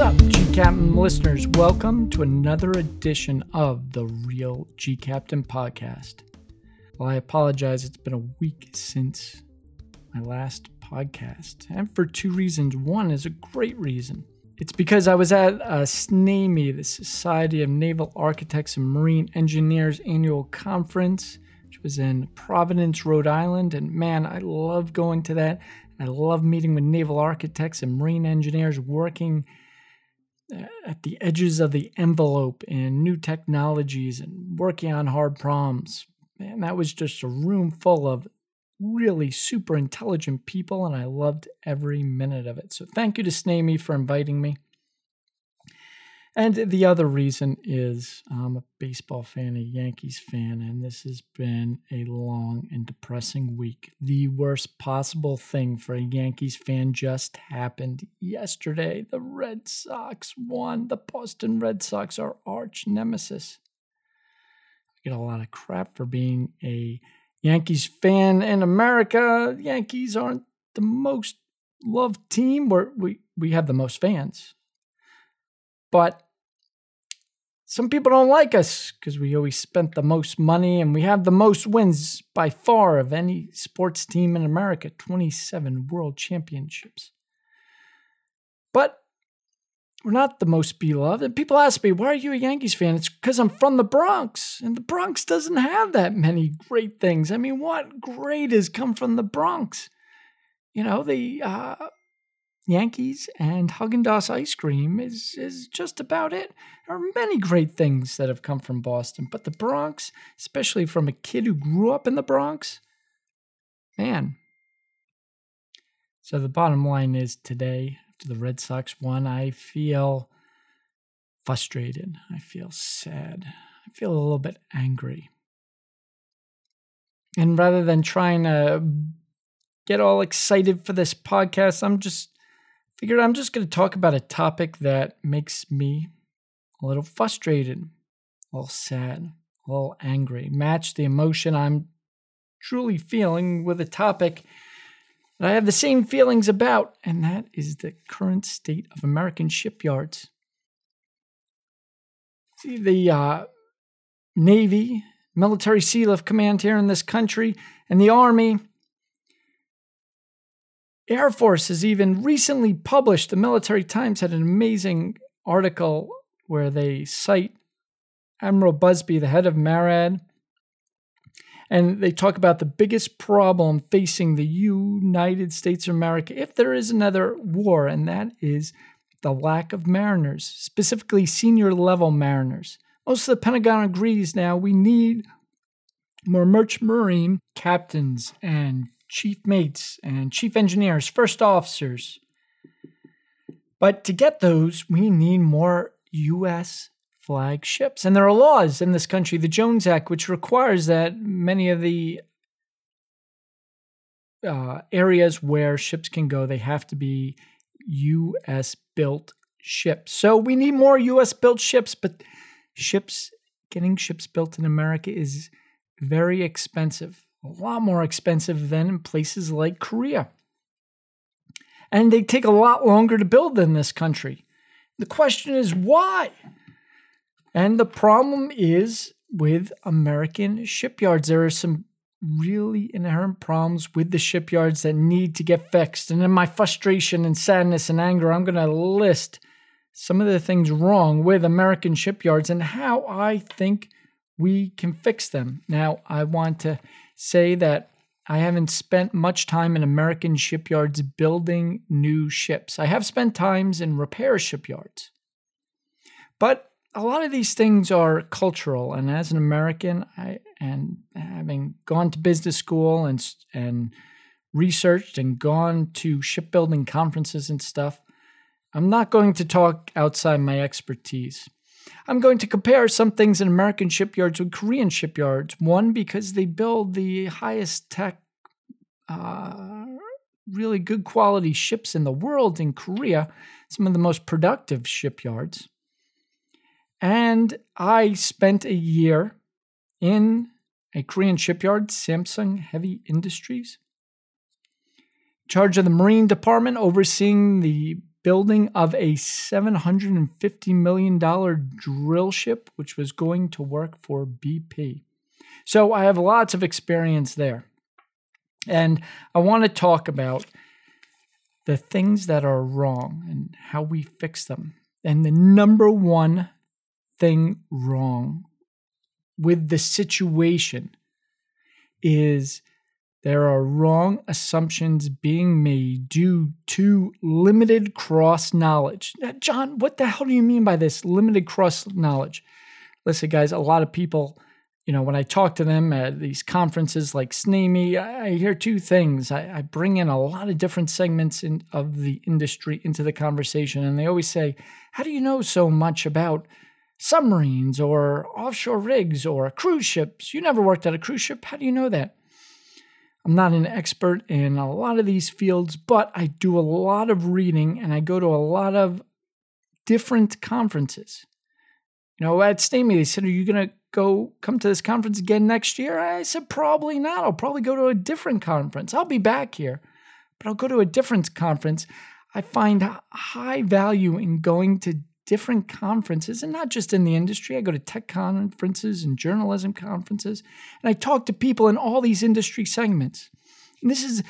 up, gCaptain listeners? Welcome to another edition of the Real gCaptain podcast. Well, I apologize, it's been a week since my last podcast, and for two reasons. One is a great reason. It's because I was at uh, SNAME, the Society of Naval Architects and Marine Engineers annual conference, which was in Providence, Rhode Island. And man, I love going to that. I love meeting with naval architects and marine engineers working at the edges of the envelope in new technologies and working on hard problems. Man, that was just a room full of really super intelligent people, and I loved every minute of it. So thank you to SNAME for inviting me. And the other reason is I'm a baseball fan, a Yankees fan, and this has been a long and depressing week. The worst possible thing for a Yankees fan just happened yesterday. The Red Sox won. The Boston Red Sox are arch nemesis. I get a lot of crap for being a Yankees fan in America. Yankees aren't the most loved team. We're, we we have the most fans, but some people don't like us because we always spent the most money and we have the most wins by far of any sports team in America 27 world championships. But we're not the most beloved. And people ask me, why are you a Yankees fan? It's because I'm from the Bronx, and the Bronx doesn't have that many great things. I mean, what great has come from the Bronx? You know, the uh, Yankees and Haagen-Dazs ice cream is is just about it. There are many great things that have come from Boston, but the Bronx, especially from a kid who grew up in the Bronx, man. So the bottom line is today after the Red Sox won, I feel frustrated. I feel sad. I feel a little bit angry. And rather than trying to get all excited for this podcast, I'm just figured I'm just going to talk about a topic that makes me a little frustrated, a little sad, a little angry. Match the emotion I'm truly feeling with a topic that I have the same feelings about, and that is the current state of American shipyards. See, the uh, Navy, Military Sealift Command here in this country, and the Army, Air Force has even recently published, the Military Times had an amazing article where they cite Admiral Buzby, the head of MARAD, and they talk about the biggest problem facing the United States of America if there is another war, and that is the lack of mariners, specifically senior level mariners. Most of the Pentagon agrees now we need more merchant marine captains and chief mates and chief engineers, first officers. But to get those, we need more U.S flag ships. And there are laws in this country, the Jones Act, which requires that many of the uh, areas where ships can go, they have to be U.S. built ships. So we need more U.S. built ships, but ships, getting ships built in America is very expensive, a lot more expensive than in places like Korea. And they take a lot longer to build than this country. The question is why? And the problem is with American shipyards. There are some really inherent problems with the shipyards that need to get fixed. And in my frustration and sadness and anger, I'm going to list some of the things wrong with American shipyards and how I think we can fix them. Now, I want to say that I haven't spent much time in American shipyards building new ships. I have spent times in repair shipyards. But a lot of these things are cultural, and as an American, I and having gone to business school and and researched and gone to shipbuilding conferences and stuff, I'm not going to talk outside my expertise. I'm going to compare some things in American shipyards with Korean shipyards. One, because they build the highest tech, uh, really good quality ships in the world in Korea, some of the most productive shipyards. And I spent a year in a Korean shipyard, Samsung Heavy Industries, charge of the Marine Department, overseeing the building of a $750 million drill ship, which was going to work for BP. So I have lots of experience there. And I want to talk about the things that are wrong and how we fix them. And the number one thing wrong with the situation is there are wrong assumptions being made due to limited cross knowledge. Now, John, what the hell do you mean by this limited cross knowledge? Listen, guys, a lot of people, you know, when I talk to them at these conferences like SNAME, I, I hear two things. I, I, bring in a lot of different segments in, of the industry into the conversation, and they always say, How do you know so much about submarines or offshore rigs or cruise ships? You never worked at a cruise ship. How do you know that? I'm not an expert in a lot of these fields, but I do a lot of reading and I go to a lot of different conferences. You know, at SNAME, they said, Are you going to go come to this conference again next year? I said, Probably not. I'll probably go to a different conference. I'll be back here, but I'll go to a different conference. I find high value in going to different conferences, and not just in the industry. I go to tech conferences and journalism conferences, and I talk to people in all these industry segments. And this is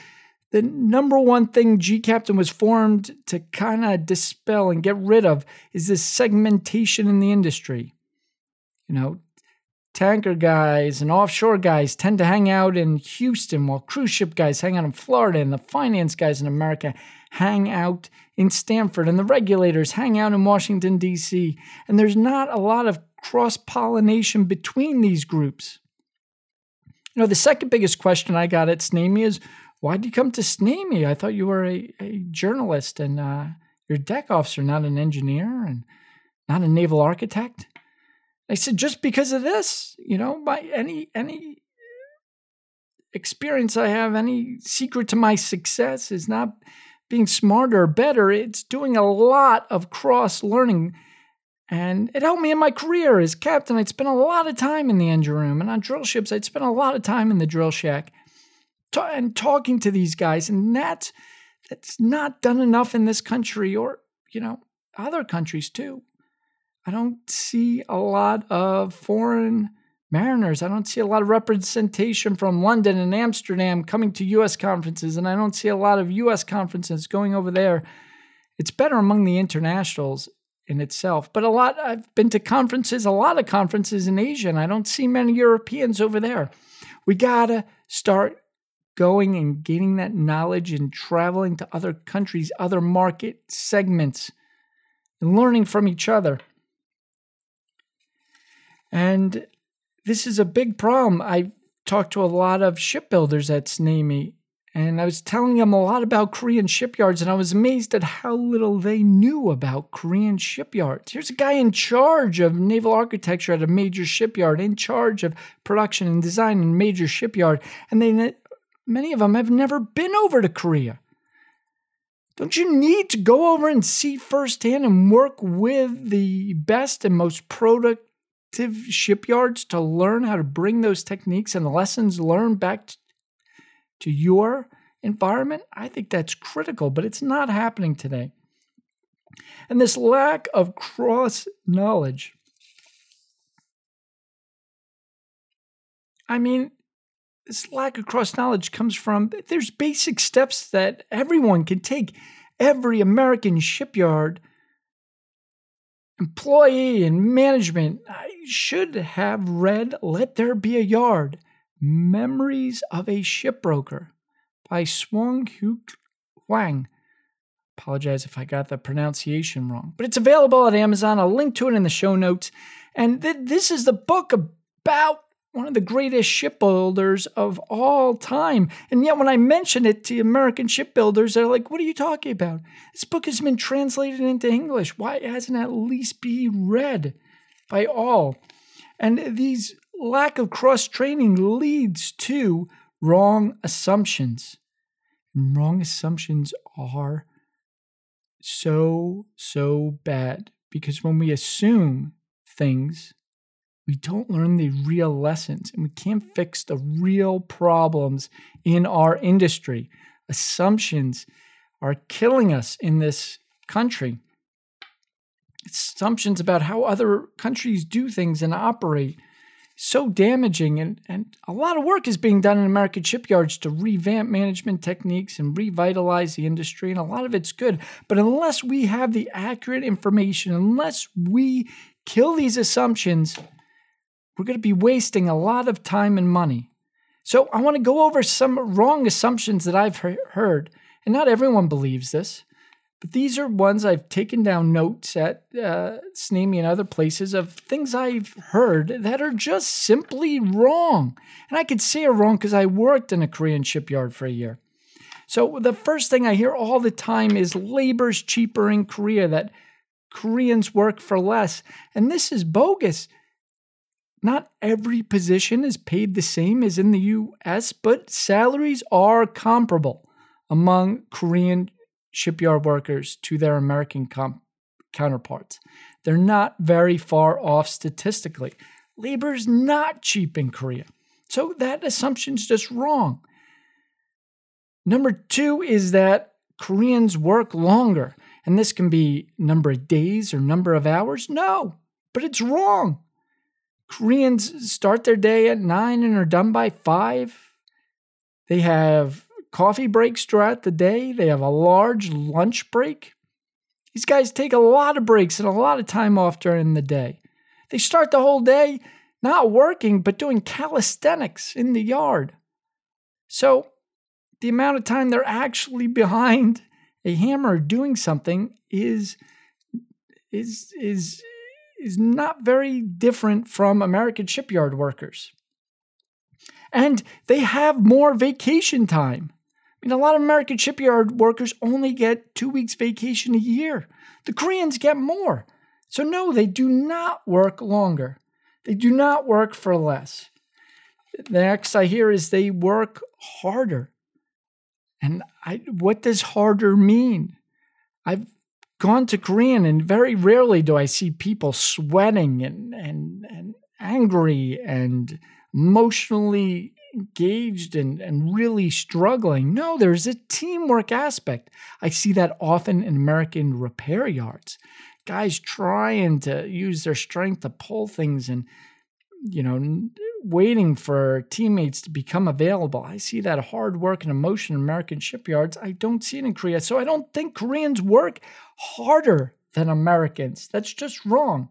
the number one thing gCaptain was formed to kind of dispel and get rid of is this segmentation in the industry. You know, tanker guys and offshore guys tend to hang out in Houston, while cruise ship guys hang out in Florida, and the finance guys in America hang out in Stamford, and the regulators hang out in Washington, D.C. And there's not a lot of cross pollination between these groups. You know, the second biggest question I got at SNAME is why did you come to SNAME? I thought you were a, a journalist and uh, you're deck officer, not an engineer and not a naval architect. I said, just because of this, you know, by any any experience I have, any secret to my success is not being smarter better. It's doing a lot of cross learning. And it helped me in my career as captain. I'd spent a lot of time in the engine room, and on drill ships, I'd spent a lot of time in the drill shack and talking to these guys. And that's, that's not done enough in this country or, you know, other countries too. I don't see a lot of foreign Mariners. I don't see a lot of representation from London and Amsterdam coming to US conferences, and I don't see a lot of US conferences going over there. It's better among the internationals in itself, but a lot, I've been to conferences, a lot of conferences in Asia, and I don't see many Europeans over there. We gotta start going and gaining that knowledge and traveling to other countries, other market segments, and learning from each other. And this is a big problem. I talked to a lot of shipbuilders at SNAME, and I was telling them a lot about Korean shipyards, and I was amazed at how little they knew about Korean shipyards. Here's a guy in charge of naval architecture at a major shipyard, in charge of production and design in a major shipyard, and they many of them have never been over to Korea. Don't you need to go over and see firsthand and work with the best and most product shipyards to learn how to bring those techniques and lessons learned back to your environment, I think that's critical, but it's not happening today. And this lack of cross knowledge. I mean, this lack of cross knowledge comes from there's basic steps that everyone can take. Every American shipyard employee and management should have read Let There Be a Yard Memories of a Shipbroker by Swung Hyuk Hwang. Apologize if I got the pronunciation wrong, but it's available at Amazon. I'll link to it in the show notes. And th- this is the book about one of the greatest shipbuilders of all time. And yet, when I mention it to American shipbuilders, they're like, What are you talking about? This book has been translated into English. Why hasn't it at least be read by all? And these lack of cross training leads to wrong assumptions. And wrong assumptions are so, so bad because when we assume things, we don't learn the real lessons and we can't fix the real problems in our industry. Assumptions are killing us in this country. Assumptions about how other countries do things and operate. So damaging and, and a lot of work is being done in American shipyards to revamp management techniques and revitalize the industry and a lot of it's good. But unless we have the accurate information unless we kill these assumptions we're going to be wasting a lot of time and money. So i want to go over some wrong assumptions that i've heard and not everyone believes this but these are ones I've taken down notes at uh, and other places of things I've heard that are just simply wrong. And I could say are wrong because I worked in a Korean shipyard for a year. So the first thing I hear all the time is labor's cheaper in Korea, that Koreans work for less. And this is bogus. Not every position is paid the same as in the US, but salaries are comparable among Korean shipyard workers to their American counterparts. They're not very far off statistically. Labor is not cheap in Korea. So that assumption is just wrong. Number two is that Koreans work longer, and this can be number of days or number of hours. No, but it's wrong. Koreans start their day at nine and are done by five. They have coffee breaks throughout the day. They have a large lunch break. These guys take a lot of breaks and a lot of time off during the day. They start the whole day not working, but doing calisthenics in the yard. So the amount of time they're actually behind a hammer doing something is is is is not very different from American shipyard workers. And they have more vacation time. I mean, a lot of American shipyard workers only get two weeks vacation a year. The Koreans get more. So, no, they do not work longer. They do not work for less. The next I hear is they work harder. And I, what does harder mean? I've gone to Korean and very rarely do I see people sweating and, and, and angry and emotionally engaged and, and really struggling. No, there's a teamwork aspect. I see that often in American repair yards. Guys trying to use their strength to pull things and, you know, waiting for teammates to become available. I see that hard work and emotion in American shipyards. I don't see it in Korea. So I don't think Koreans work harder than Americans. That's just wrong.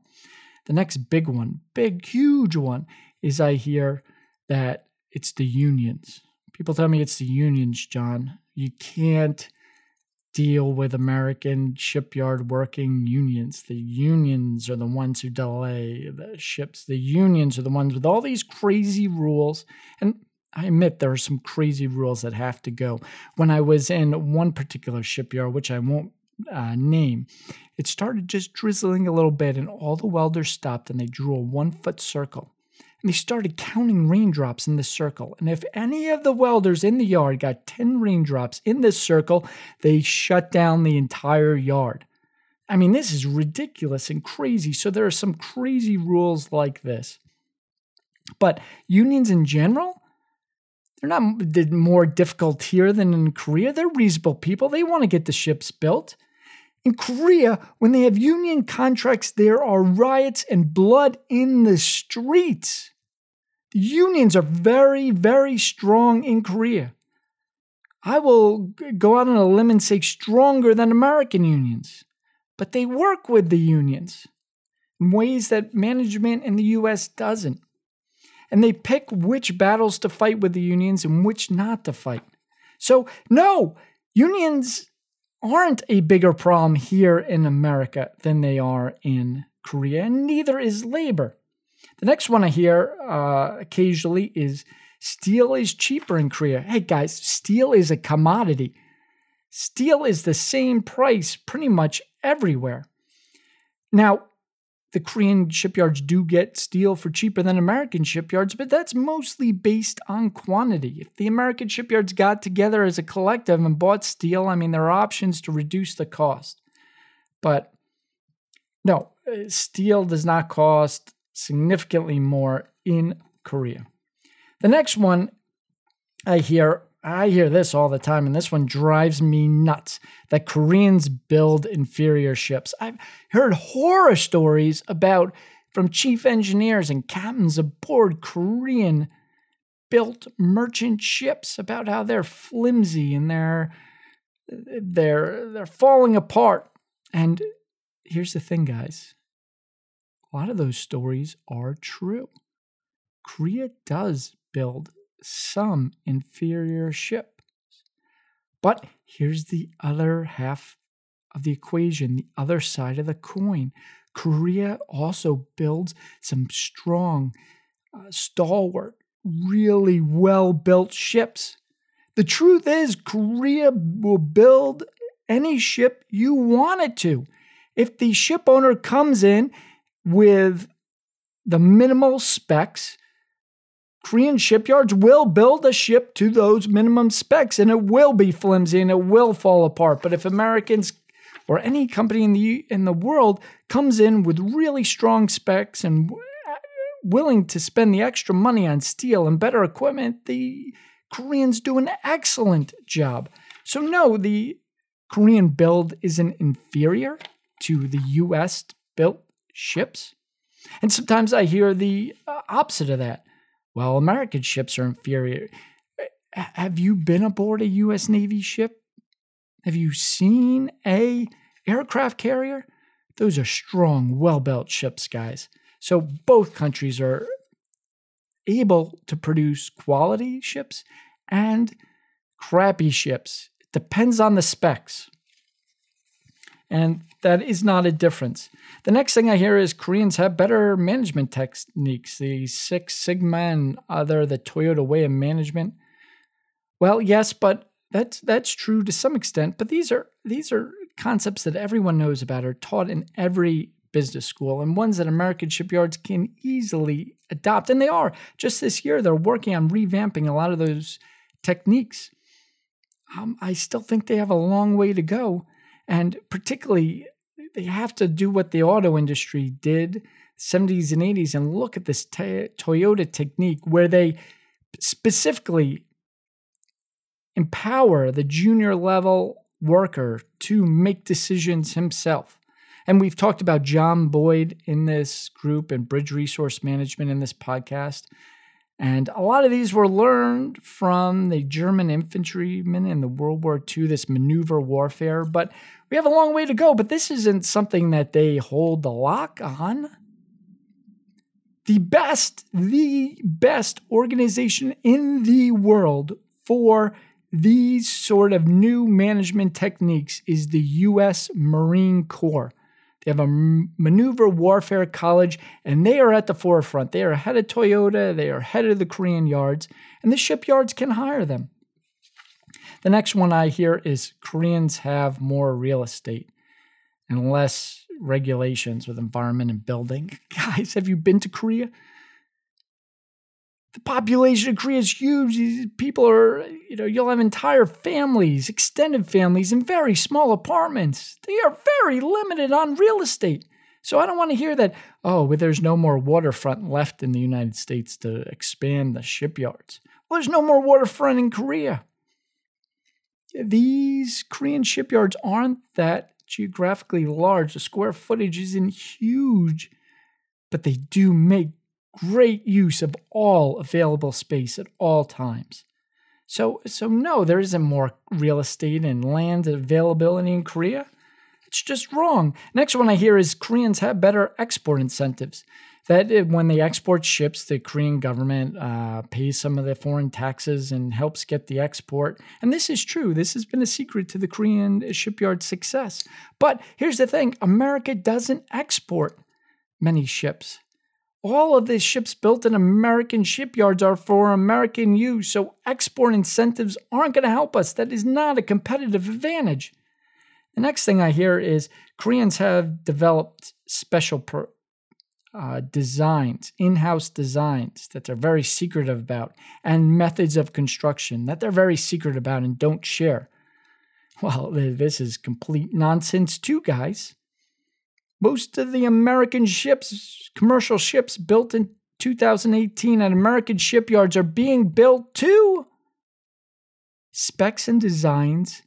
The next big one, big, huge one, is I hear that it's the unions. People tell me it's the unions, John. You can't deal with American shipyard working unions. The unions are the ones who delay the ships. The unions are the ones with all these crazy rules. And I admit there are some crazy rules that have to go. When I was in one particular shipyard, which I won't uh, name, it started just drizzling a little bit, and all the welders stopped and they drew a one foot circle and he started counting raindrops in the circle. And if any of the welders in the yard got 10 raindrops in this circle, they shut down the entire yard. I mean, this is ridiculous and crazy. So there are some crazy rules like this. But unions in general, they're not more difficult here than in Korea. They're reasonable people. They want to get the ships built. In Korea, when they have union contracts, there are riots and blood in the streets. The unions are very, very strong in Korea. I will go out on a limb and say stronger than American unions, but they work with the unions in ways that management in the US doesn't. And they pick which battles to fight with the unions and which not to fight. So, no, unions aren't a bigger problem here in America than they are in Korea, and neither is labor. The next one I hear uh, occasionally is steel is cheaper in Korea. Hey guys, steel is a commodity. Steel is the same price pretty much everywhere. Now, the Korean shipyards do get steel for cheaper than American shipyards, but that's mostly based on quantity. If the American shipyards got together as a collective and bought steel, I mean, there are options to reduce the cost. But no, uh, steel does not cost significantly more in Korea. The next one I hear I hear this all the time, and this one drives me nuts that Koreans build inferior ships. I've heard horror stories about from chief engineers and captains aboard Korean built merchant ships about how they're flimsy and they're they're they're falling apart. And here's the thing, guys. A lot of those stories are true. Korea does build some inferior ships. But here's the other half of the equation, the other side of the coin. Korea also builds some strong, uh, stalwart, really well built ships. The truth is, Korea will build any ship you want it to. If the ship owner comes in with the minimal specs, Korean shipyards will build a ship to those minimum specs and it will be flimsy and it will fall apart. But if Americans or any company in the in the world comes in with really strong specs and willing to spend the extra money on steel and better equipment, the Koreans do an excellent job. So no, the Korean build isn't inferior to the US built ships. And sometimes I hear the uh, opposite of that. Well, American ships are inferior. Have you been aboard a US Navy ship? Have you seen a aircraft carrier? Those are strong, well-built ships, guys. So both countries are able to produce quality ships and crappy ships. It depends on the specs. And that is not a difference. The next thing I hear is Koreans have better management techniques, the Six Sigma and other, the Toyota way of management. Well, yes, but that's that's true to some extent. But these are these are concepts that everyone knows about, are taught in every business school, and ones that American shipyards can easily adopt. And they are. Just this year, they're working on revamping a lot of those techniques. Um, I still think they have a long way to go and particularly, they have to do what the auto industry did 70s and 80s and look at this Toyota technique where they specifically empower the junior level worker to make decisions himself. And we've talked about John Boyd in this group and Bridge Resource Management in this podcast. And a lot of these were learned from the German infantrymen in the World War II, this maneuver warfare. But we have a long way to go. But this isn't something that they hold the lock on. The best, the best organization in the world for these sort of new management techniques is the U.S. Marine Corps. They have a maneuver warfare college, and they are at the forefront. They are ahead of Toyota, they are ahead of the Korean yards, and the shipyards can hire them. The next one I hear is Koreans have more real estate and less regulations with environment and building. Guys, have you been to Korea? The population of Korea is huge. These People are, you know, you'll have entire families, extended families in very small apartments. They are very limited on real estate. So I don't want to hear that, oh, well, there's no more waterfront left in the United States to expand the shipyards. Well, there's no more waterfront in Korea. These Korean shipyards aren't that geographically large. The square footage isn't huge, but they do make great use of all available space at all times. So, so no, there isn't more real estate and land availability in Korea. It's just wrong. Next one I hear is Koreans have better export incentives. That when they export ships, the Korean government uh, pays some of the foreign taxes and helps get the export. And this is true. This has been a secret to the Korean shipyard success. But here's the thing America doesn't export many ships all of these ships built in American shipyards are for American use, so export incentives aren't going to help us. That is not a competitive advantage. The next thing I hear is Koreans have developed special per, uh, designs, in house designs that they're very secretive about, and methods of construction that they're very secret about and don't share. Well, this is complete nonsense, too, guys. Most of the American ships, commercial ships built in 2018 at American shipyards, are being built to specs and designs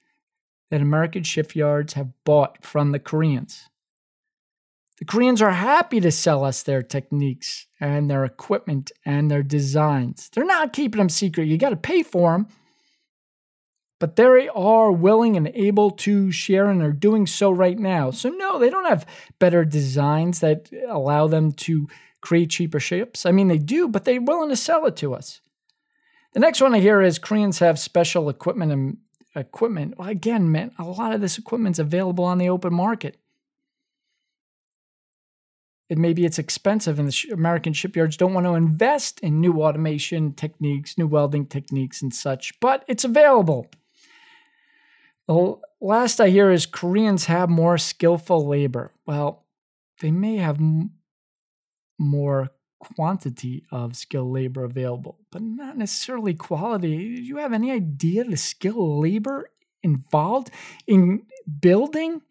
that American shipyards have bought from the Koreans. The Koreans are happy to sell us their techniques and their equipment and their designs. They're not keeping them secret. You got to pay for them. But they are willing and able to share and are doing so right now. So, no, they don't have better designs that allow them to create cheaper ships. I mean, they do, but they're willing to sell it to us. The next one I hear is Koreans have special equipment and equipment. Well, again, man, a lot of this equipment's available on the open market. It maybe it's expensive, and the American shipyards don't want to invest in new automation techniques, new welding techniques, and such. But it's available. The last I hear is Koreans have more skillful labor. Well, they may have m- more quantity of skilled labor available, but not necessarily quality. Do you have any idea the skilled labor involved in building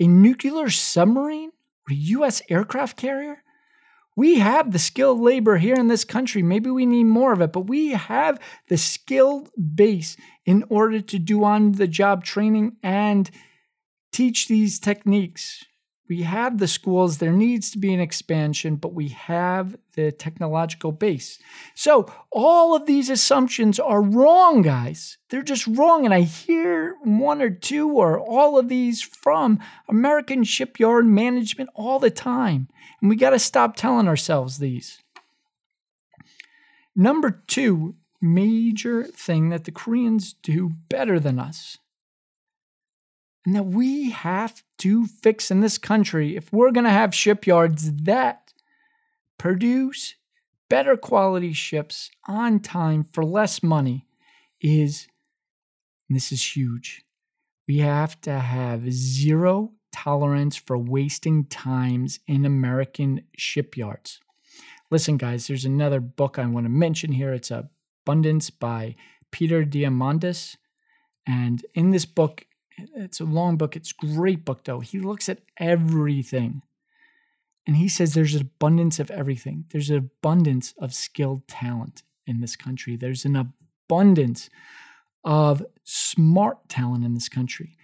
a nuclear submarine or a U.S. aircraft carrier? We have the skilled labor here in this country. Maybe we need more of it, but we have the skilled base in order to do on the job training and teach these techniques we have the schools, there needs to be an expansion, but we have the technological base. So all of these assumptions are wrong, guys. They're just wrong. And I hear one or two or all of these from American shipyard management all the time. And we got to stop telling ourselves these. Number two major thing that the Koreans do better than us and that we have to fix in this country if we're going to have shipyards that produce better quality ships on time for less money is this is huge. We have to have zero tolerance for wasting times in American shipyards. Listen, guys, there's another book I want to mention here. It's Abundance by Peter Diamandis. And in this book, it's a long book. It's great book, though. He looks at everything. And he says there's an abundance of everything. There's an abundance of skilled talent in this country. There's an abundance of smart talent in this country.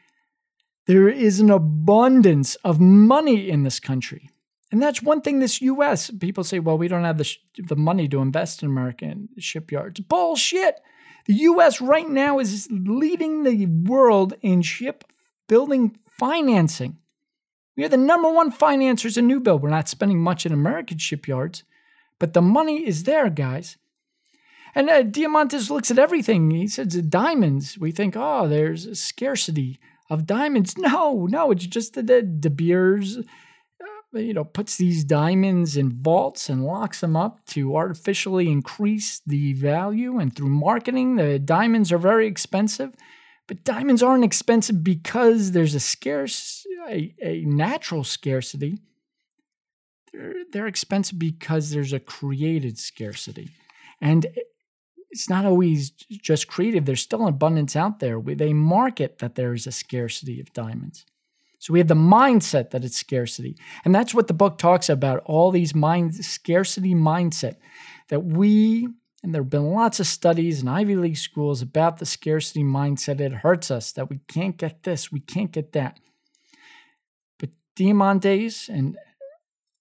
There is an abundance of money in this country. And that's one thing this US, people say, well, we don't have the, sh- the money to invest in American shipyards. Bullshit. The US right now is leading the world in ship building financing. We are the number one financiers in new build. We're not spending much in American shipyards, but the money is there, guys. And uh, Diamandis looks at everything. He says diamonds. We think, oh, there's a scarcity of diamonds. No, no, it's just the, the De Beers you know, puts these diamonds in vaults and locks them up to artificially increase the value. And through marketing, the diamonds are very expensive. But diamonds aren't expensive because there's a scarce, a, a natural scarcity. They're, they're expensive because there's a created scarcity. And it's not always just creative. There's still an abundance out there. They market that there is a scarcity of diamonds. So we have the mindset that it's scarcity. And that's what the book talks about all these mind scarcity mindset that we and there have been lots of studies in Ivy League schools about the scarcity mindset. It hurts us that we can't get this, we can't get that. But Diamandis and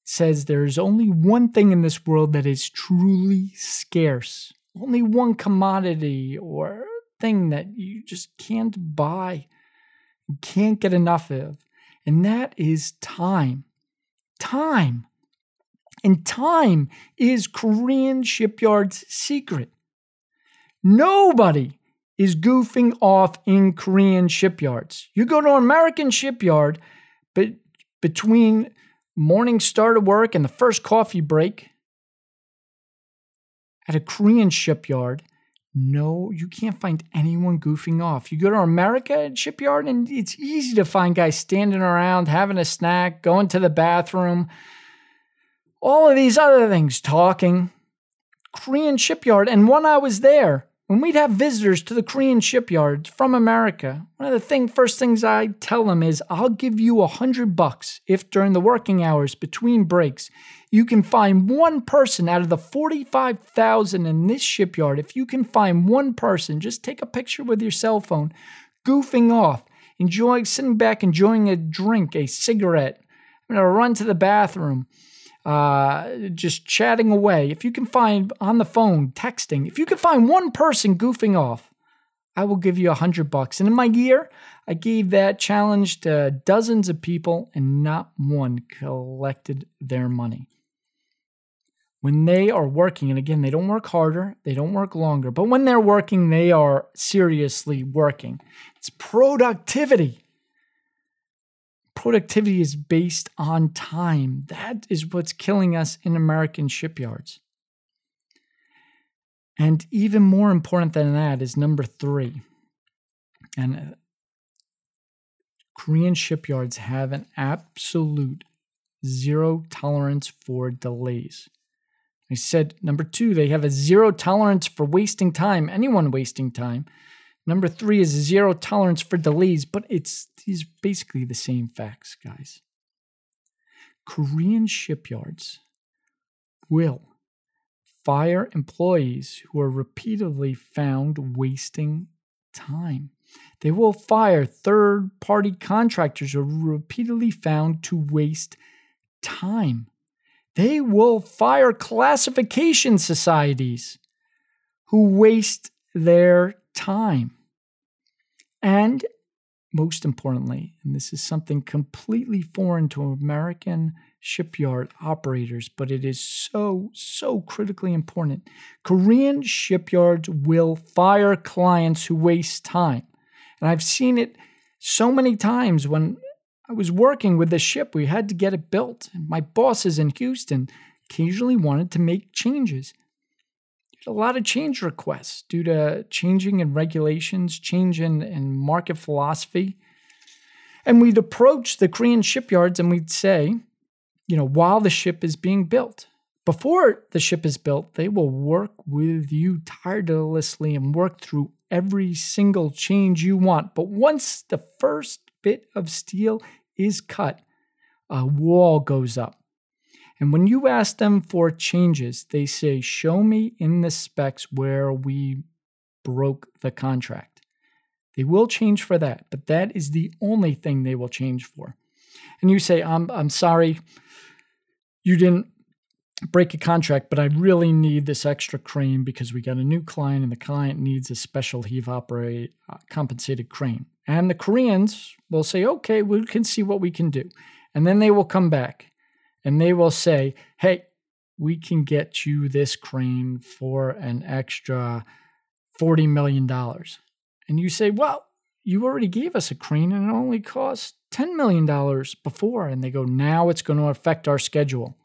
says there is only one thing in this world that is truly scarce. Only one commodity or thing that you just can't buy, can't get enough of and that is time. Time. And time is Korean shipyards' secret. Nobody is goofing off in Korean shipyards. You go to an American shipyard, but between morning start of work and the first coffee break, at a Korean shipyard, no, you can't find anyone goofing off. You go to America shipyard and it's easy to find guys standing around, having a snack, going to the bathroom, all of these other things, talking. Korean shipyard. And when I was there, when we'd have visitors to the Korean shipyards from America, one of the thing, first things I tell them is, I'll give you a hundred bucks if during the working hours between breaks you can find one person out of the 45,000 in this shipyard. If you can find one person, just take a picture with your cell phone, goofing off, enjoying, sitting back, enjoying a drink, a cigarette, I'm gonna run to the bathroom uh, just chatting away, if you can find on the phone, texting, if you can find one person goofing off, I will give you a hundred bucks. And in my year, I gave that challenge to dozens of people, and not one collected their money. When they are working, and again, they don't work harder, they don't work longer, but when they're working, they are seriously working. It's productivity productivity is based on time. That is what's killing us in American shipyards. And even more important than that is number three. And uh, Korean shipyards have an absolute zero tolerance for delays. I said number two, they have a zero tolerance for wasting time, anyone wasting time. Number three is zero tolerance for delays, but it's these basically the same facts, guys. Korean shipyards will fire employees who are repeatedly found wasting time. They will fire third party contractors who are repeatedly found to waste time. They will fire classification societies who waste their time. And most importantly, and this is something completely foreign to American shipyard operators, but it is so, so critically important. Korean shipyards will fire clients who waste time. And I've seen it so many times when I was working with the ship, we had to get it built. My bosses in Houston occasionally wanted to make changes a lot of change requests due to changing in regulations, change in, in market philosophy. And we'd approach the Korean shipyards and we'd say, you know, while the ship is being built, before the ship is built, they will work with you tirelessly and work through every single change you want. But once the first bit of steel is cut, a wall goes up. And when you ask them for changes, they say, Show me in the specs where we broke the contract. They will change for that, but that is the only thing they will change for. And you say, I'm, I'm sorry, you didn't break a contract, but I really need this extra crane because we got a new client and the client needs a special heave operate uh, compensated crane. And the Koreans will say, okay, we can see what we can do. And then they will come back and they will say, hey, we can get you this crane for an extra $40 million. And you say, well, you already gave us a crane and it only cost $10 million before. And they go, now it's going to affect our schedule.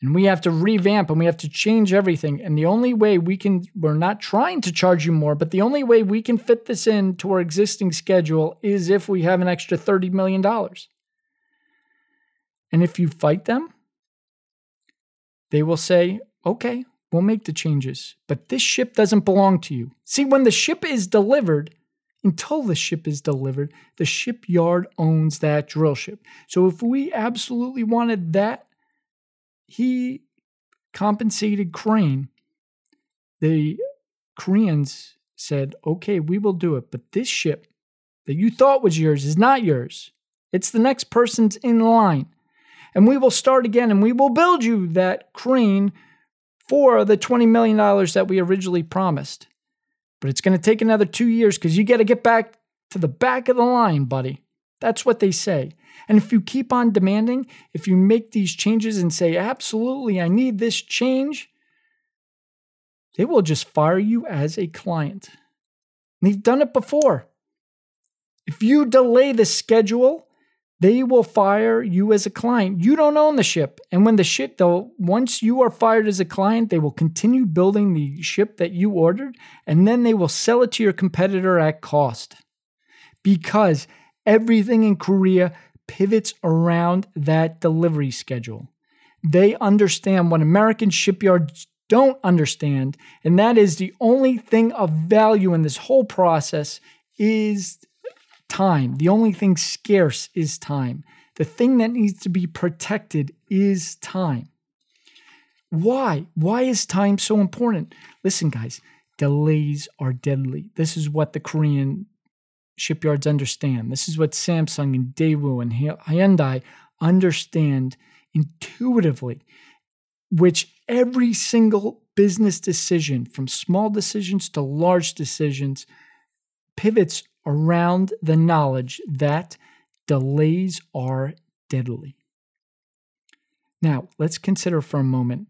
And we have to revamp and we have to change everything. And the only way we can, we're not trying to charge you more, but the only way we can fit this in to our existing schedule is if we have an extra $30 million. And if you fight them, they will say, okay, we'll make the changes, but this ship doesn't belong to you. See, when the ship is delivered, until the ship is delivered, the shipyard owns that drill ship. So if we absolutely wanted that, he compensated crane, the Koreans said, okay, we will do it, but this ship that you thought was yours is not yours. It's the next person's in line and we will start again and we will build you that crane for the $20 million that we originally promised. But it's going to take another two years because you got to get back to the back of the line, buddy. That's what they say. And if you keep on demanding, if you make these changes and say, absolutely, I need this change, they will just fire you as a client. And they've done it before. If you delay the schedule, they will fire you as a client. You don't own the ship. And when the ship, though, once you are fired as a client, they will continue building the ship that you ordered and then they will sell it to your competitor at cost. Because everything in Korea pivots around that delivery schedule. They understand what American shipyards don't understand, and that is the only thing of value in this whole process is time. The only thing scarce is time. The thing that needs to be protected is time. Why? Why is time so important? Listen, guys, delays are deadly. This is what the Korean shipyards understand. This is what Samsung and Daewoo and Hyundai understand intuitively, which every single business decision, from small decisions to large decisions, pivots around the knowledge that delays are deadly. Now, let's consider for a moment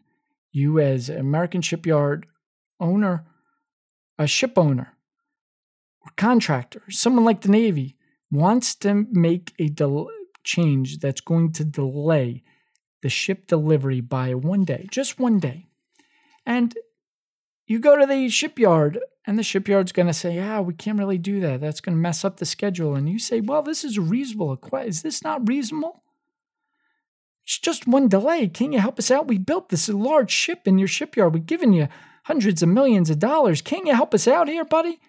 you, as an American shipyard owner, a ship owner, or contractor, someone like the Navy, wants to make a del- change that's going to delay the ship delivery by one day, just one day. And you go to the shipyard, and the shipyard's going to say, Yeah, we can't really do that. That's going to mess up the schedule. And you say, Well, this is reasonable. Is this not reasonable? It's just one delay. Can you help us out? We built this large ship in your shipyard. We've given you hundreds of millions of dollars. Can't you help us out here, buddy?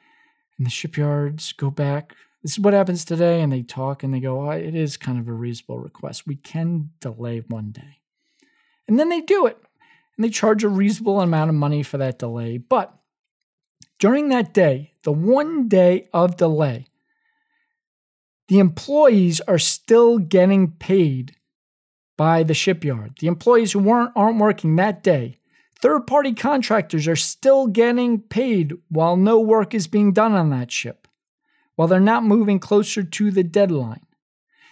And the shipyards go back. This is what happens today. And they talk and they go, oh, It is kind of a reasonable request. We can delay one day. And then they do it. And they charge a reasonable amount of money for that delay. But during that day, the one day of delay, the employees are still getting paid by the shipyard. The employees who weren't aren't working that day Third party contractors are still getting paid while no work is being done on that ship, while they're not moving closer to the deadline.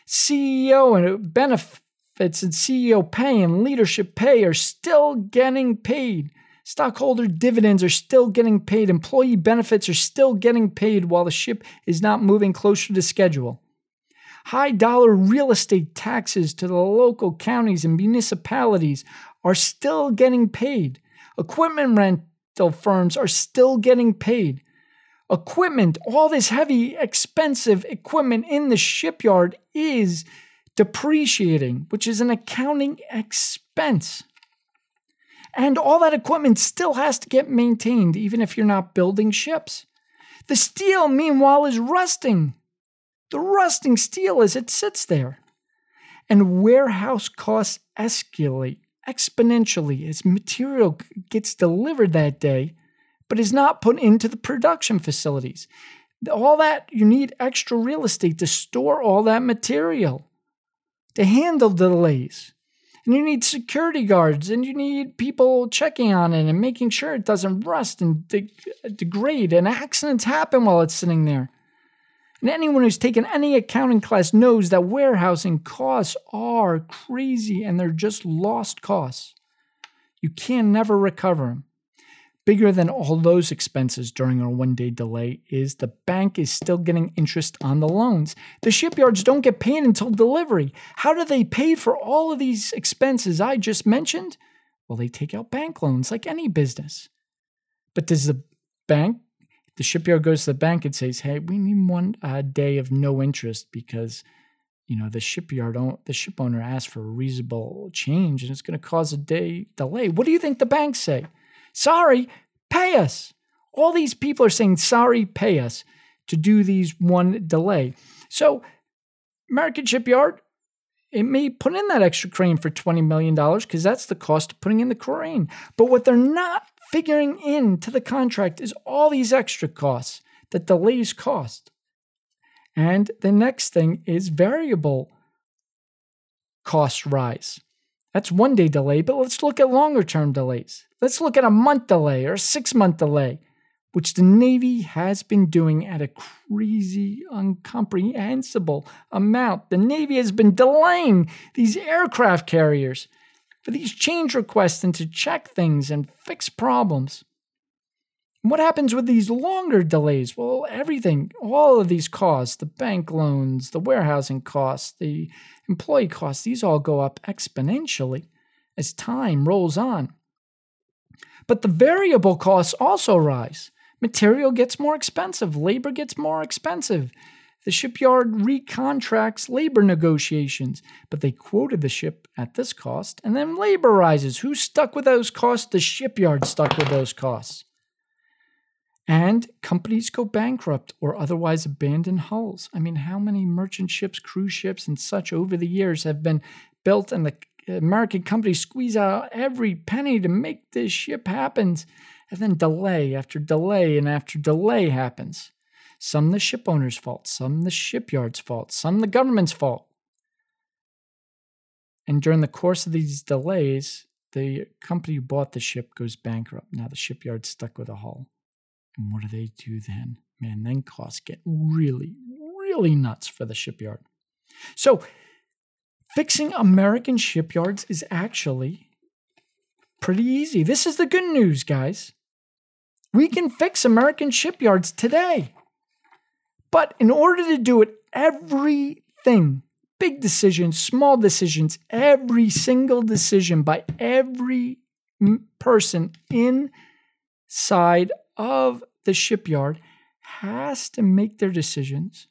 CEO and benefits and CEO pay and leadership pay are still getting paid. Stockholder dividends are still getting paid. Employee benefits are still getting paid while the ship is not moving closer to schedule. High dollar real estate taxes to the local counties and municipalities are still getting paid. Equipment rental firms are still getting paid. Equipment, all this heavy, expensive equipment in the shipyard is depreciating, which is an accounting expense. And all that equipment still has to get maintained, even if you're not building ships. The steel, meanwhile, is rusting. The rusting steel as it sits there. And warehouse costs escalate exponentially as material gets delivered that day, but is not put into the production facilities. All that, you need extra real estate to store all that material, to handle delays. And you need security guards and you need people checking on it and making sure it doesn't rust and de- degrade. And accidents happen while it's sitting there. And anyone who's taken any accounting class knows that warehousing costs are crazy and they're just lost costs. You can never recover them. Bigger than all those expenses during a one day delay is the bank is still getting interest on the loans. The shipyards don't get paid until delivery. How do they pay for all of these expenses I just mentioned? Well, they take out bank loans like any business. But does the bank the shipyard goes to the bank and says, "Hey, we need one uh, day of no interest because." You know the shipyard, the ship owner asked for a reasonable change, and it's going to cause a day delay. What do you think the banks say? Sorry, pay us. All these people are saying, sorry, pay us to do these one delay. So, American Shipyard, it may put in that extra crane for $20 million because that's the cost of putting in the crane. But what they're not figuring into the contract is all these extra costs that delays cost. And the next thing is variable cost rise. That's one day delay, but let's look at longer term delays. Let's look at a month delay or a six month delay, which the Navy has been doing at a crazy, incomprehensible amount. The Navy has been delaying these aircraft carriers for these change requests and to check things and fix problems. what happens with these longer delays? Well, everything, all of these costs, the bank loans, the warehousing costs, the employee costs, these all go up exponentially as time rolls on. But the variable costs also rise. Material gets more expensive, labor gets more expensive. The shipyard recontracts labor negotiations, but they quoted the ship at this cost, and then labor rises. Who's stuck with those costs? The shipyard stuck with those costs. And companies go bankrupt or otherwise abandon hulls. I mean, how many merchant ships, cruise ships, and such over the years have been built, and the American companies squeeze out every penny to make this ship happen, and then delay after delay and after delay happens. Some the ship owner's fault, some the shipyard's fault, some the government's fault. And during the course of these delays, the company who bought the ship goes bankrupt. Now the shipyard's stuck with a hull. And what do they do then? Man, then costs get really, really nuts for the shipyard. So, fixing American shipyards is actually pretty easy. This is the good news, guys. We can fix American shipyards today. But in order to do it, everything, big decisions, small decisions, every single decision by every person inside of the shipyard has to make their decisions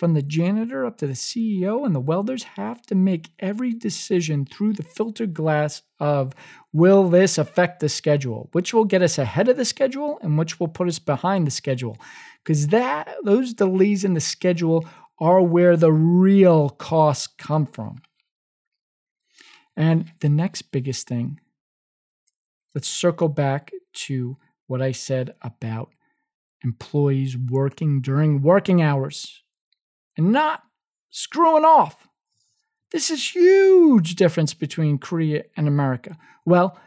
from the janitor up to the CEO and the welders have to make every decision through the filtered glass of will this affect the schedule, which will get us ahead of the schedule and which will put us behind the schedule. Because that those delays in the schedule are where the real costs come from. And the next biggest thing, let's circle back to what I said about employees working during working hours and not screwing off. This is huge difference between Korea and America. Well,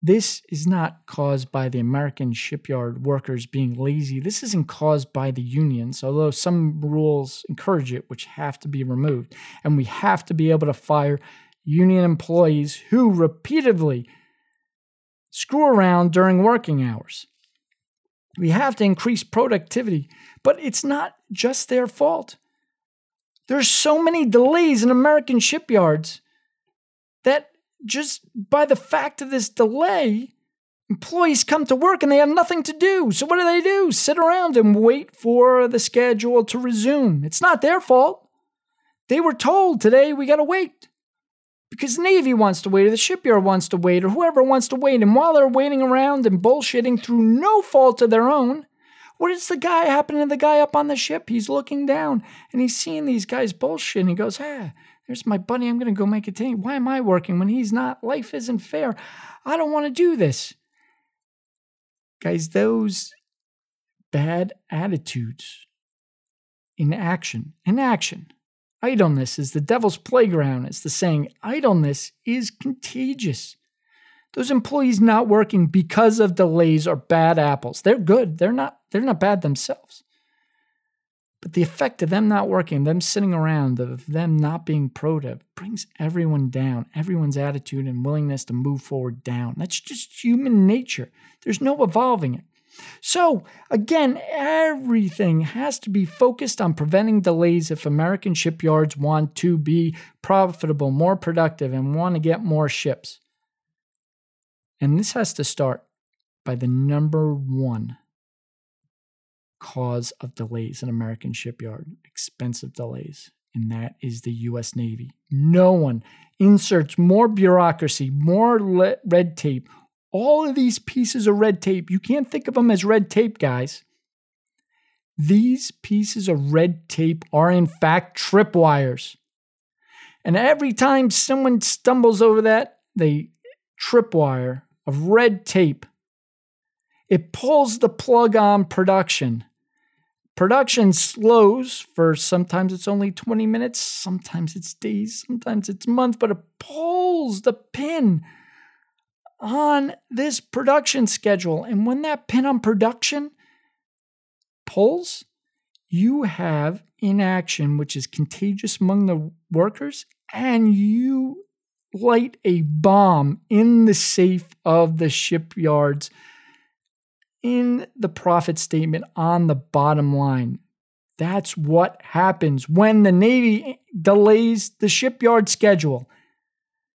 this is not caused by the American shipyard workers being lazy. This isn't caused by the unions, although some rules encourage it, which have to be removed. And we have to be able to fire union employees who repeatedly screw around during working hours. We have to increase productivity, but it's not just their fault. There's so many delays in American shipyards that just by the fact of this delay, employees come to work and they have nothing to do. So what do they do? Sit around and wait for the schedule to resume. It's not their fault. They were told today we got to wait because Navy wants to wait, or the shipyard wants to wait, or whoever wants to wait. And while they're waiting around and bullshitting through no fault of their own, what is the guy happening to the guy up on the ship? He's looking down and he's seeing these guys bullshit. And he goes, Ah, there's my buddy. I'm going to go make a team. Why am I working when he's not? Life isn't fair. I don't want to do this. Guys, those bad attitudes in action, in action. Idleness is the devil's playground. It's the saying, idleness is contagious. Those employees not working because of delays are bad apples. They're good. They're not they're not bad themselves. But the effect of them not working, them sitting around, of them not being productive, brings everyone down, everyone's attitude and willingness to move forward down. That's just human nature. There's no evolving it. So, again, everything has to be focused on preventing delays if American shipyards want to be profitable, more productive, and want to get more ships. And this has to start by the number one cause of delays in American shipyard expensive delays, and that is the US Navy. No one inserts more bureaucracy, more le- red tape, all of these pieces of red tape. You can't think of them as red tape, guys. These pieces of red tape are, in fact, tripwires. And every time someone stumbles over that, they tripwire of red tape. It pulls the plug on production. Production slows for sometimes it's only 20 minutes, sometimes it's days, sometimes it's months, but it pulls the pin on this production schedule. And when that pin on production pulls, you have inaction, which is contagious among the workers, and you light a bomb in the safe of the shipyards in the profit statement on the bottom line. That's what happens when the Navy delays the shipyard schedule.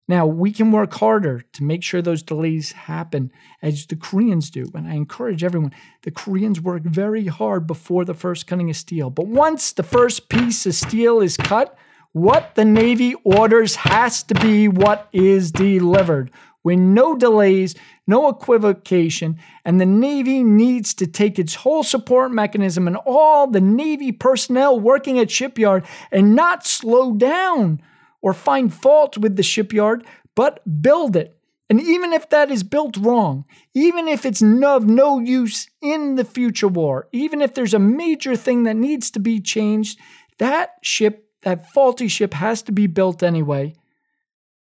Now, we can work harder to make sure those delays happen as the Koreans do. And I encourage everyone the Koreans work very hard before the first cutting of steel. But once the first piece of steel is cut, what the Navy orders has to be what is delivered with no delays, no equivocation, and the Navy needs to take its whole support mechanism and all the Navy personnel working at shipyard and not slow down or find fault with the shipyard, but build it. And even if that is built wrong, even if it's of no use in the future war, even if there's a major thing that needs to be changed, that ship, that faulty ship has to be built anyway.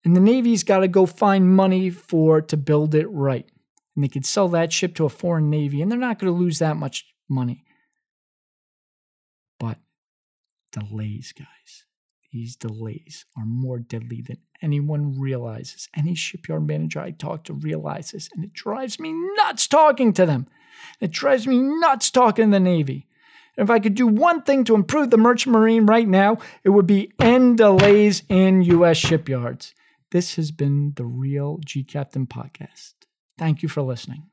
And the Navy's got to go find money for to build it right. And they could sell that ship to a foreign navy, and they're not going to lose that much money. But delays, guys. These delays are more deadly than anyone realizes. Any shipyard manager I talk to realizes, and it drives me nuts talking to them. It drives me nuts talking to the Navy. And if I could do one thing to improve the merchant marine right now, it would be end delays in U.S. shipyards. This has been the Real gCaptain podcast. Thank you for listening.